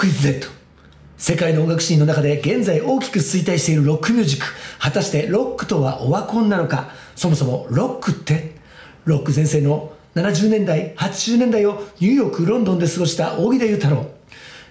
クイズ Z 世界の音楽シーンの中で現在大きく衰退しているロックミュージック。果たしてロックとはオワコンなのか？そもそもロックって？ロック全盛の70年代80年代をニューヨークロンドンで過ごした大木田裕太郎。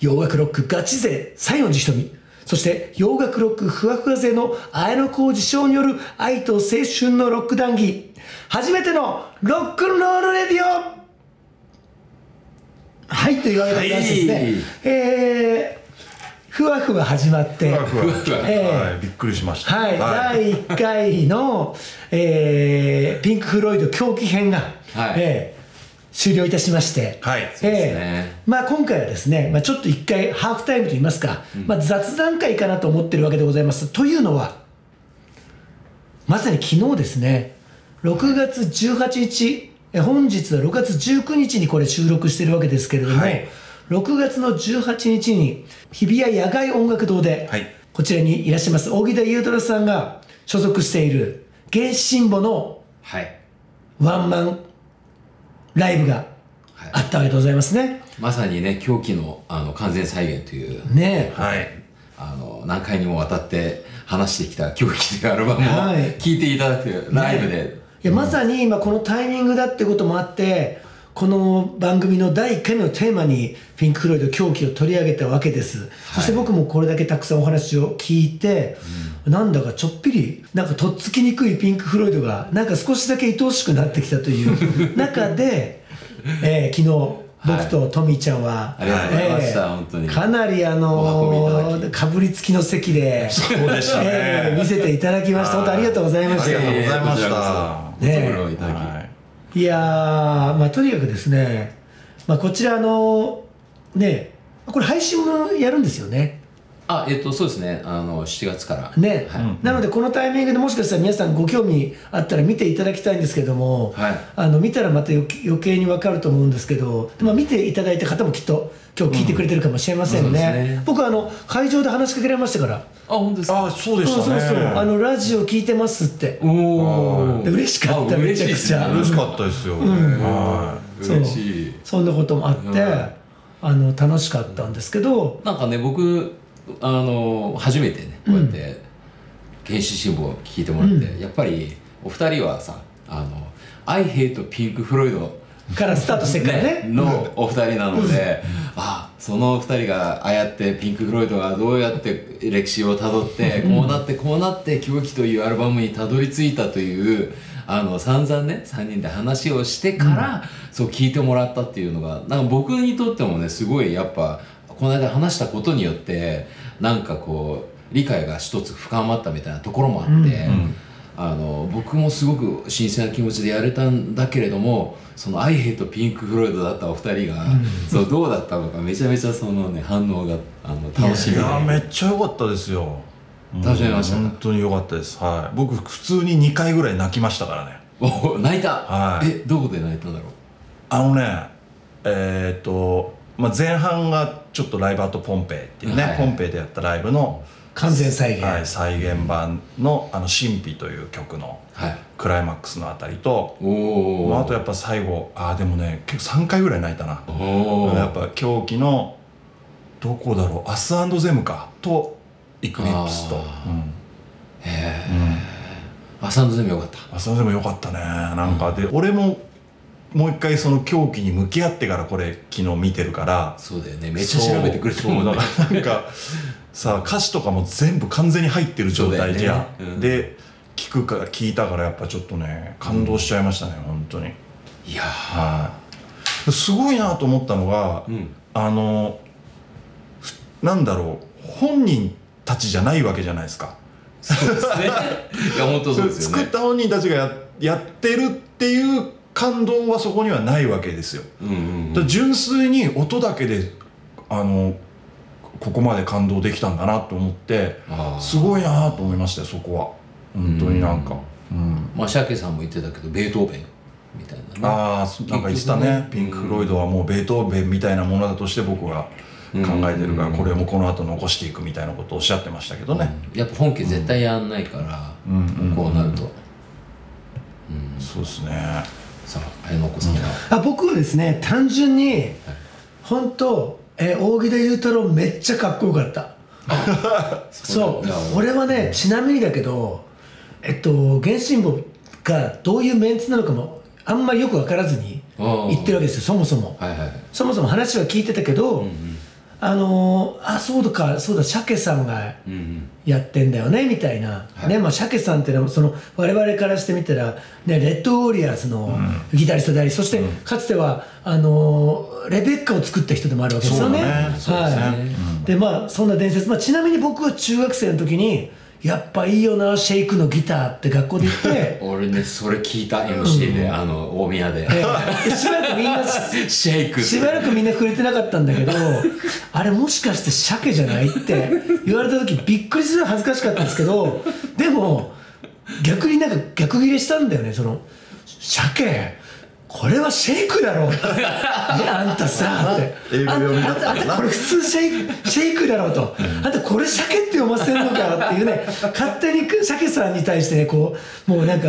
洋楽ロックガチ勢西園寺瞳。そして洋楽ロックふわふわ勢の綾小路翔による愛と青春のロック談義。初めてのロックンロールレディオ！はい。とい。うわけでござい。ましてですね、はい。えーふわふわ始まってふわふわええはい、びっくりしました。はい、第1回の、えーピンク・フロイド狂気編が、はい。えー終了い。たしまして、はい。えそうですーねまあ、今回はですね、まあ、ちょっと1回ハーフタイムとい。い。ますか、まあ、雑談会かなと思ってるわけでござい。ます。とい。うのはまさに昨日ですね6月18日え本日は6月19日にこれ収録してるわけですけれども、はい。6月の18日に日比谷野外音楽堂で、はい。こちらにいらっしゃいます大木田裕太郎さんが所属している原始神母のはい。ワンマンライブがあったわけでございますね。まさにね狂気のあの完全再現というねえ。はい。あの何回にもわたって話してきた狂気というアルバムをはい。聴いていただくライブで、いやまさに今このタイミングだってこともあってこの番組の第1回目のテーマにピンク・フロイド狂気を取り上げたわけです、そして僕もこれだけたくさんお話を聞いて、なんだかちょっぴりなんかとっつきにくいピンク・フロイドがなんか少しだけ愛おしくなってきたという中で、えー昨日僕とトミーちゃんは、ありがとうございました本当に。かなりあのーかぶりつきの席でそうでしたね。えー見せていただきました。本当ありがとうございました。ありがとうございました。ねご足労いただき、はい。いやー、まあ、とにかくですね、まあ、こちらあの、ね、これ配信もやるんですよね。あえっとそうですね。あの7月から。ね、はい。なのでこのタイミングでもしかしたら皆さんご興味あったら見ていただきたいんですけども、はい。あの見たらまた余計に分かると思うんですけど、まあ、見ていただいた方もきっと今日聞いてくれてるかもしれませんうん。そうね,、ですね。僕はあの会場で話しかけられましたから。あ本当ですか？あ、そうでそうしたね。そうそうあのラジオ聞いてますって。おおで嬉しかっためちゃくちゃ。嬉しかったですよ。はそう嬉しい。そんなこともあって、うん。あの楽しかったんですけど、なんかね僕あの初めてねこうやって原始新聞を聞いてもらって、やっぱりお二人はさあの「I hate Pink Floyd」からスタートしてっからね。のお二人なので、あそのお二人がああやってピンク・フロイドがどうやって歴史をたどって、こうなってこうなって「狂気」というアルバムにたどり着いたというあの散々ね3人で話をしてから、そう聞いてもらったっていうのがなんか僕にとってもねすごいやっぱこの間話したことによってなんかこう理解が一つ深まったみたいなところもあって。あの僕もすごく新鮮な気持ちでやれたんだけれどもその「アイヘイとピンク・フロイド」だったお二人が、そうどうだったのかめちゃめちゃそのね反応があの楽しい。みでいや、めっちゃ良かったですよ。楽しめましたか？本当に良かったです。はい。僕、普通に2回ぐらい泣きましたからね。お泣いた、はいえどこで泣いたんだろう？あのね、えーっと、まあ、前半がちょっとライブアートポンペイっていうね、はい。ポンペイでやったライブの、完全再現、はい、再現版の「あの神秘」という曲のはい。クライマックスのあたりと、まあ、あとやっぱ最後ああでもね結構3回ぐらい泣いたな。やっぱ狂気のどこだろうアスゼムかとイクリプスと、あうん。へえ、アサンドゼミよかった。アスゼムよかったねなんか。で、俺ももう一回その狂気に向き合ってからこれ昨日見てるから。そうだよね。めっちゃ調べてくれてるもんね。なんかさ歌詞とかも全部完全に入ってる状態じゃ。ん、ね。うん。で聞くから聞いたからやっぱちょっとね感動しちゃいましたね、本当に。いやはい。すごいなと思ったのが、ーうん。あのふなんだろう。本人たちじゃないわけじゃないですか。そうですね。いや本当そうですよね。作った本人たちがややってるっていう感動はそこにはないわけですよ、うんうん純粋に音だけであのここまで感動できたんだなと思ってすごいなと思いましたよそこは。本当になんか、うん。まあシャケさんも言ってたけどベートーベンみたいなね。ああなんか言ってたね。ピンク・フロイドはもうベートーベンみたいなものだとして僕は考えてるからうん。これもこの後残していくみたいなことをおっしゃってましたけどね、やっぱ本家絶対やんないから、うん。うん。こうなると、そうですねさあ綾野子さんは、あ僕はですね単純に本当えー大木田雄太郎めっちゃかっこよかった。そう。俺はねちなみにだけどえっと原神簿がどういうメンツなのかもあんまりよく分からずにうん言ってるわけですよそもそも。はいはいそもそも話は聞いてたけど、あのーあそうだかそうだ鮭さんがうんうん。やってんだよねみたいな、はい。ねまあ鮭さんっていうのはその我々からしてみたら、ね、レッドウォリアーズのギタリストであり、そしてかつてはあのーレベッカを作った人でもあるわけですよね。ねはいそうですね。でまあそんな伝説、まあ、ちなみに僕は中学生の時にやっぱいいよなシェイクのギターって学校で言って。俺ねそれ聞いた MC で、あの大宮で、えでしばらくみんな シェイクしばらくみんな触れてなかったんだけど あれもしかして鮭じゃないって言われた時びっくりする恥ずかしかったんですけどでも逆になんか逆ギレしたんだよねその鮭これはシェイクだろ いやあんたさって。英語読みだたあんたあんたこれ普通シェイクシェイクだろうと。あんたこれ鮭って読ませるのかっていうね勝手に鮭さんに対してねこうもうなんか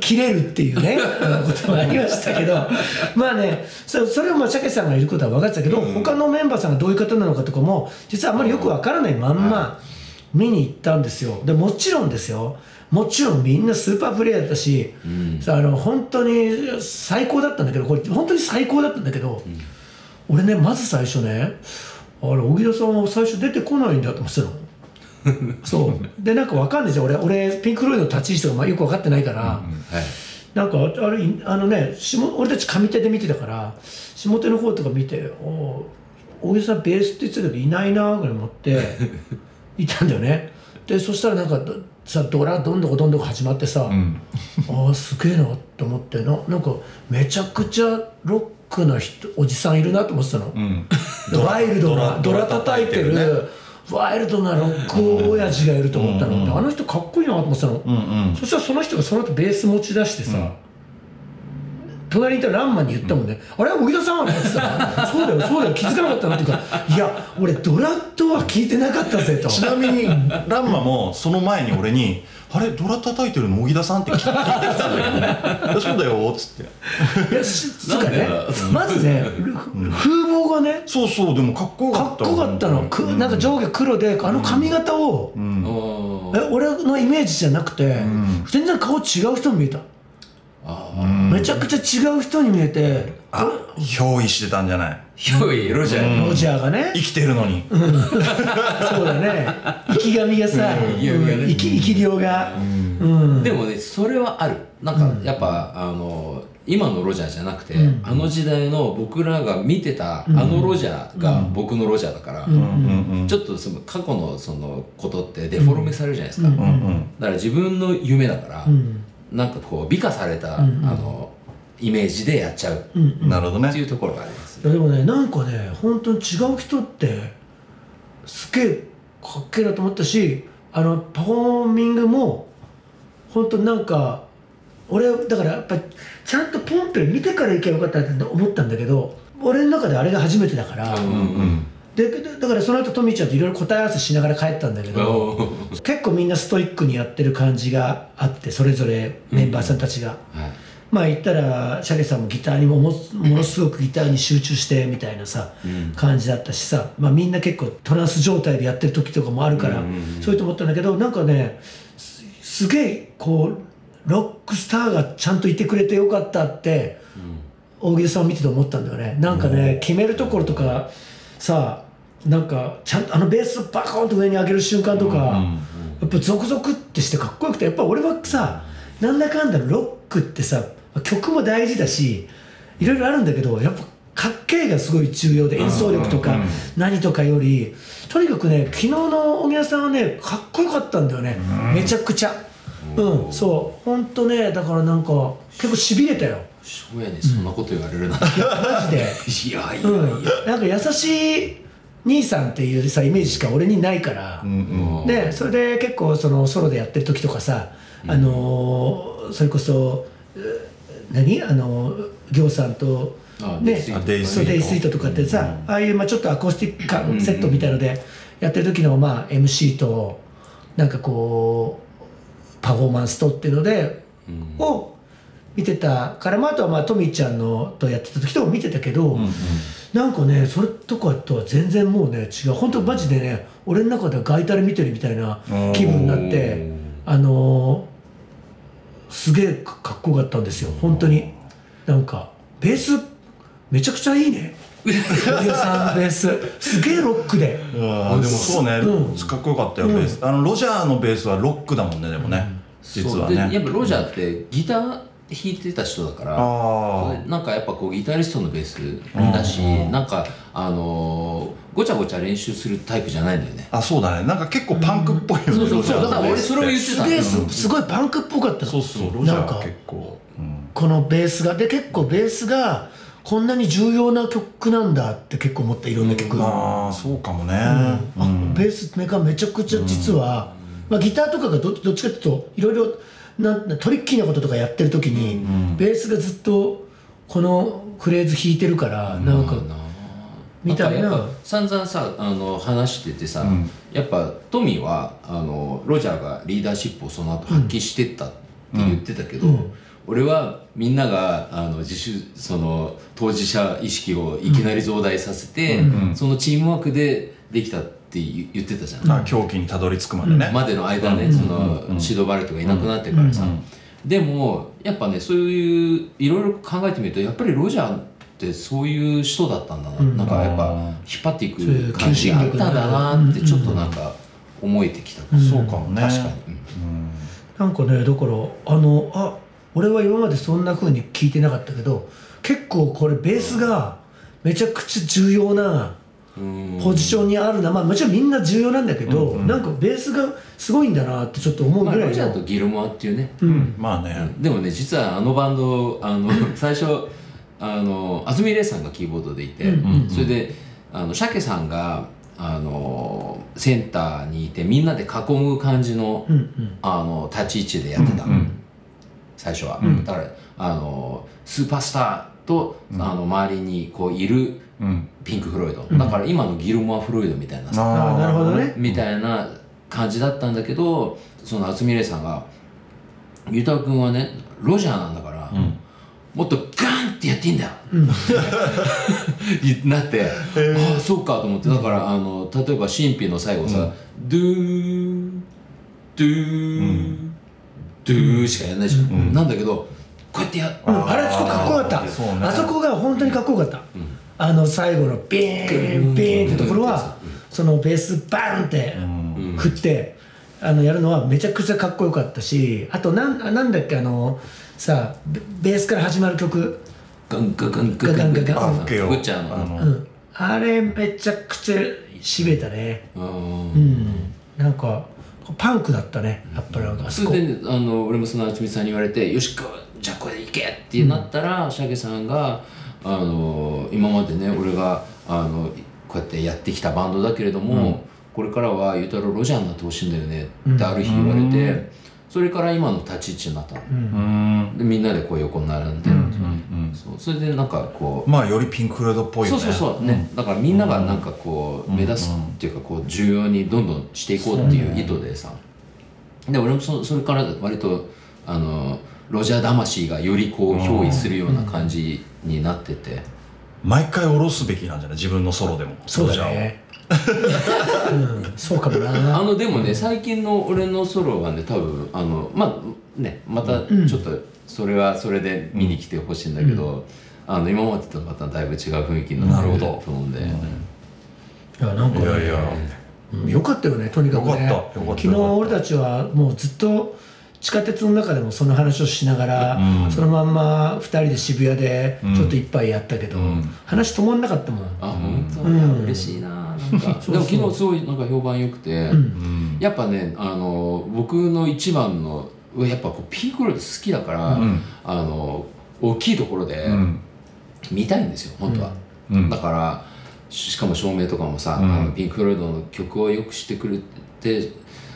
切れるっていうねこともありましたけど。まあねそそれはまあ鮭さんがいることは分かってたけど、他のメンバーさんがどういう方なのかとかも実はあんまりよく分からないまんま見に行ったんですよ。でもちろんですよもちろんみんなスーパープレイヤーだったし、さあの本当に最高だったんだけどこれ本当に最高だったんだけど、俺ねまず最初ねあれ小木田さんは最初出てこないんだと思ってたの。そう。でなんかわかんないじゃん。俺俺ピンク・フロイドの立ち位置とかまあよく分かってないから、はい。なんかあれあのね下俺たち上手で見てたから下手の方とか見て「おお大木さんベースって言ってたけどいないな」ぐらい思って いたんだよね。でそしたらなんかどさドラどんどこどんどこ始まってさ、ああすげえなと思ってななんかめちゃくちゃロックな人おじさんいるなと思ってたの、ん。で ワイルドなドドララ叩いてるドラ叩いてるワイルドなロック親父がいると思ったの、であの人かっこいいなと思ってたの、うんうん。そしたらその人がその後ベース持ち出してさ、隣にいたランマンに言ったもんね「あれ？小木田さん?」って言ってたらそうだよそうだよ。気づかなかったな」っていうか「いや俺ドラッドは聞いてなかったぜ」と。ちなみにランマもその前に俺に「あれ？ドラ叩いてるの小木田さん?」って聞いてきたんだけどね「いやそうだよ」っつって。いやしつうかねまずね、風貌がねそうそうでもかっこよかかった。っこよかったの、くなんか上下黒であの髪型を、うん。おえ俺のイメージじゃなくて、ん。全然顔違う人に見えた、あめちゃくちゃ違う人に見えてあ憑依してたんじゃない？広いロジャー。ロジャーがね、生きてるのに。そうだね。生き神がさ、うん。生き生き生き量が、うん。でもねそれはある。なんかやっぱ、あの今のロジャーじゃなくて、うん。あの時代の僕らが見てた、あのロジャーが僕のロジャーだから、ちょっとその過去のそのことってデフォルメされるじゃないですか、だから自分の夢だから、うんなんかこう美化された、うんあのイメージでやっちゃう。っうんうん。なるほどね。ていうところがあります、いやでもねなんかね本当に違う人ってすげえかっけえなと思ったしあのパフォーミングも本当なんか俺だからやっぱりちゃんとポンペ見てから行けばよかったって思ったんだけど俺の中であれが初めてだから、うんうんでだからその後トミーちゃんといろいろ答え合わせしながら帰ったんだけど結構みんなストイックにやってる感じがあってそれぞれメンバーさんたちが。はい。まあ言ったらシャケさんもギターにももものすごくギターに集中してみたいなさ、うん。感じだったしさ、まあ、みんな結構トランス状態でやってる時とかもあるから、うんうんうん。そういうと思ったんだけどなんかねすすげえこうロックスターがちゃんといてくれてよかったって大木田さんを見てて思ったんだよね。なんかね決めるところとかさなんかちゃんとあのベースをバコーンと上に上げる瞬間とか、やっぱゾクゾクってしてかっこよくてやっぱ俺はさなんだかんだロックってさ曲も大事だしいろいろあるんだけどやっぱかっけえがすごい重要で演奏力とか何とかよりとにかくね昨日の小木田さんはねかっこよかったんだよね。めちゃくちゃ。うんそう。ほんとねだからなんか結構しびれたよ。そんなこと言われるなんて、マジで。いやいや、うん。なんか優しい兄さんっていうさイメージしか俺にないから、うんうん。でそれで結構そのソロでやってる時とかさ、あのーそれこそう何？あのー行さんとあねデイスイートデイスイート。そうデイスイートとかってさ、ああいうまあちょっとアコースティック感セットみたいのでやってる時のまあ MC となんかこうパフォーマンスとっていうので、うん。を見てた。から、まあ、あとはまあトミーちゃんのとやってた時とか見てたけど、なんかねそれとかとは全然もうね違う。本当マジでね俺の中ではガイタレ見てるみたいな気分になってあのーすげえかかっこよかったんですよ。本当に。なんかベースめちゃくちゃいいね。ベース。すげえロックで。でもそうね、うん。かっこよかったよ、ベース。あのロジャーのベースはロックだもんねでもね、実はそう。でやっねぱロジャーってギター弾いてた人だからあなんかやっぱこうギタリストのベースだし、なんかあのーごちゃごちゃ練習するタイプじゃないんだよね。ああそうだね。なんか結構パンクっぽいよね、そうそうロジャーのそうだから俺それを言ってたすごいパンクっぽかったの。そうそうロジャなんかーは結構、うん。このベースがで結構ベースがこんなに重要な曲なんだって結構思ったいろんな曲、まあそうかもね、あうん。ベースがめちゃくちゃ実は、まあ、ギターとかがどどっちかっていうといろいろなんなトリッキーなこととかやってる時に、ベースがずっとこのフレーズ弾いてるから、なんかみたいな。散々さあの話しててさ、ん。やっぱトミーはあのロジャーがリーダーシップをその後発揮してったって言ってたけど、俺はみんながあの自主その当事者意識をいきなり増大させて、そのチームワークでできたって言言ってたじゃん、あ狂気にたどり着くまでね、までの間ね、そのシドバレットがいなくなってからさ、でもやっぱねそういういろいろ考えてみるとやっぱりロジャーってそういう人だったんだな、なんかやっぱ引っ張っていく感じがあったんだなってちょっとなんか思えてきた、そうかもね。確かに、なんかねだからあのあ俺は今までそんな風に聞いてなかったけど結構これベースがめちゃくちゃ重要なうんポジションにあるな、まあもちろんみんな重要なんだけど、なんかベースがすごいんだなってちょっと思うまあ、ぐらいの、ロジャーとギルモアっていうね、うん。まあね、でもね実はあのバンドあの 最初あの安住レイさんがキーボードでいて、それであの鮭さんがあのセンターにいてみんなで囲む感じの,、うんうん。あの立ち位置でやってた、うん最初は、だからあのスーパースターと、あの周りにこういるうん。ピンク・フロイド、だから今のギルモア・フロイドみたいなさ、ああなるほどね。みたいな感じだったんだけどその渥美玲さんが「ゆうたくんはねロジャーなんだから、もっとガンってやっていいんだよ」なって、ああそうかと思って。だからあの例えば神秘の最後さ「ドゥードゥードゥー」しかやらないじゃん、なんだけどこうやってやうんあれすごいかっこよかった。そうね。あそこが本当にかっこよかった、あの最後のビーンビーンってところはそのベースバーンって振ってあのやるのはめちゃくちゃかっこよかったしあとなんなんだっけあのさベベースから始まる曲、ガンガンガンガンガンガンガン。あれめちゃくちゃしびれたね。うん。うん。なんかパンクだったねやっぱりあそこ。それであの俺もその渥美さんに言われて「よしこじゃあこれでいけ!」ってなったら、シャゲさんがあの今までね俺があのこうやってやってきたバンドだけれども、これからは「ゆうたろうロジャーになってほしいんだよね」ってある日言われて、それから今の立ち位置になったの、うん。でみんなでこう横に並んで、そうそれでなんかこうまあよりピンク・フロイドっぽいよね。そうそうそう。ね、だからみんながなんかこう目指すっていうかこう重要にどんどんしていこうっていう意図でさ。で俺もそそれから割とあのロジャー魂がよりこう憑依するような感じになってて。毎回下ろすべきなんじゃない？自分のソロでも。そうだね。うんそうかも あなのでもね最近の俺のソロはね多分あのまあねまたちょっとそれはそれで見に来てほしいんだけど、あの今までとまただいぶ違う雰囲気になると思うんで。いやなんかね。いやいや。うん。よかったよねとにかくね。よかったよかった。昨日俺たちはもうずっと地下鉄の中でもその話をしながら、そのまんま2人で渋谷でちょっと一杯やったけど、話止まんなかったもん、あ本当？に、うん。嬉しいな。なんか でも昨日すごいなんか評判良くて、やっぱねあの僕の一番のやっぱこうピンクロイド好きだから、あの大きいところでん。見たいんですよ本当は、うん。だからししかも照明とかもさ、ん。あのピンクロイドの曲をよくしてくれて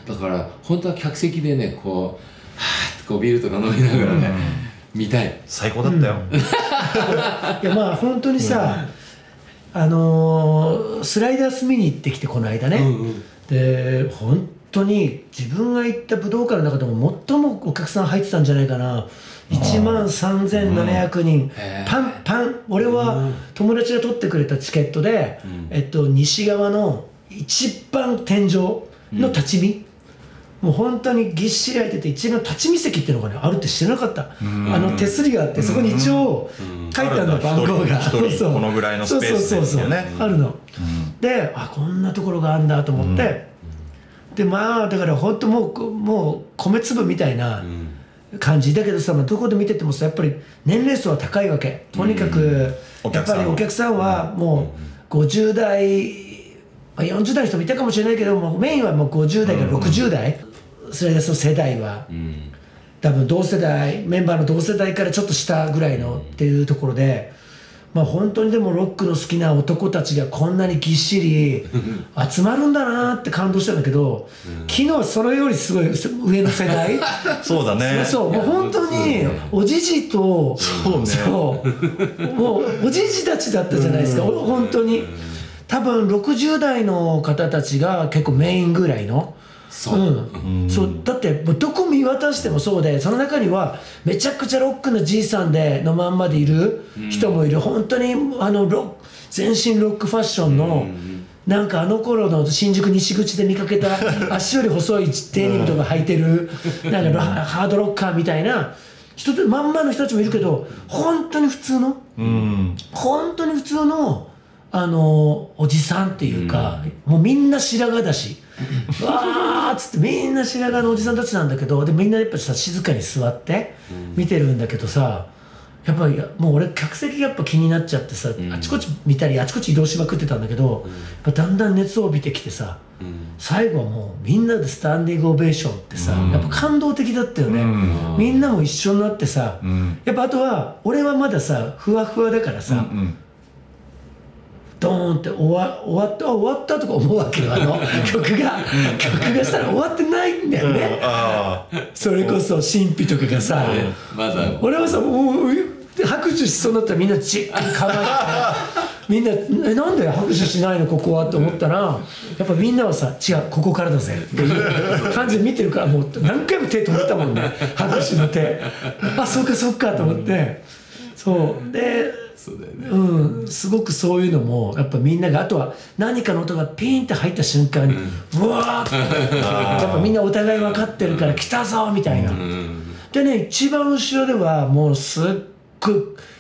だから本当は客席でねこうこうビールとか飲みながらね、見たい。最高だったよ。いやまあ本当にさ、あのースライダース見に行ってきてこの間ね、で本当に自分が行った武道館の中でも最もお客さん入ってたんじゃないかな。1万3700人、へー。パンパン。俺は友達が取ってくれたチケットで、えっと、西側の一番天井の立ち見、もう本当にぎっしり入ってて一番立ち見席っていうのがねあるって知らなかった、あの手すりがあってそこに一応書いてあるの番号が。一人一人そうこのぐらいのスペースでそうそうそうっていうねあるの、であこんなところがあるんだと思って、でまあだから本当もうもう米粒みたいな感じだけどさ、まあ、どこで見ててもさやっぱり年齢層は高いわけとにかく、やっぱお客さんはりお客さんはもう50代、まあ、40代の人もいたかもしれないけどもメインはもう50代から60代、それでその世代は、うん。多分同世代メンバーの同世代からちょっと下ぐらいのっていうところで、まあ本当にでもロックの好きな男たちがこんなにぎっしり 集まるんだなって感動したんだけど、昨日はそれよりすごい上の世代 そうだね。そうもう本当におじじとそうね。そうもうおじじたちだったじゃないですか、お本当に。多分60代の方たちが結構メインぐらいの。そう。うん。そうだってどこ見渡してもそうでその中にはめちゃくちゃロックなじいさんでのまんまでいる人もいる、本当にあのロ全身ロックファッションの、なんかあの頃の新宿西口で見かけた 足より細いデニムとか履いてるなんかロハードロッカーみたいな人とまんまの人たちもいるけど本当に普通のうん。本当に普通のあのおじさんっていうか、もうみんな白髪だしわーっつってみんな白髪のおじさんたちなんだけどでみんなやっぱさ静かに座って見てるんだけどさやっぱりもう俺客席がやっぱ気になっちゃってさ、あちこち見たりあちこち移動しまくってたんだけど、やっぱだんだん熱を帯びてきてさ、最後はもうみんなでスタンディングオベーションってさ、やっぱ感動的だったよね、みんなも一緒になってさ、ん。やっぱあとは俺はまださふわふわだからさ、うんドーンって終わ終わったあ終わったとか思うわけよあの曲が。曲がしたら終わってないんだよね、それこそ神秘とかがさ、まだ。俺はさもうう拍手しそうになったらみんなじっくり構えてみんな「えなんで拍手しないのここは?」って思ったらやっぱみんなはさ「違うここからだぜ」っていう感じで見てるからもう何回も手止めたもんね拍手の手。あそうかそうかと思って。そう。でそうだよね。うん、すごくそういうのもやっぱみんながあとは何かの音がピーンって入った瞬間にうわーってやっぱみんなお互い分かってるから来たぞみたいな、でね一番後ろではもうすっごい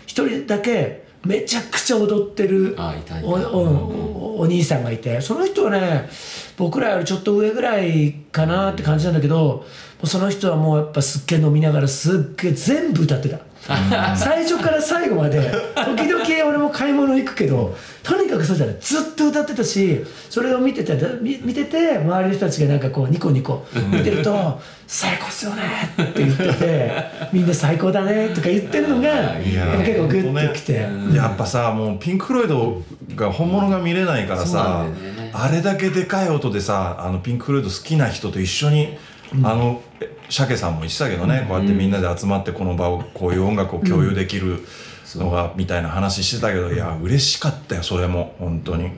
一人だけめちゃくちゃ踊ってるお兄さんがいてその人はね僕らよりちょっと上ぐらいかなって感じなんだけどもうその人はもうやっぱすっげえ飲みながらすっげえ全部歌ってた最初から最後まで時々俺も買い物行くけどとにかくそうじゃない。ずっと歌ってたしそれを見てて見見てて周りの人たちがなんかこうニコニコ見てると「最高っすよね」って言ってて「みんな最高だね」とか言ってるのがやっぱ結構グッときて。やっぱさもうピンク・フロイドが本物が見れないからさ、ね。あれだけでかい音でさあのピンク・フロイド好きな人と一緒に、あの鮭さんも言ってたけどね、こうやってみんなで集まってこの場をこういう音楽を共有できるのが、みたいな話してたけどいや嬉しかったよそれも本当に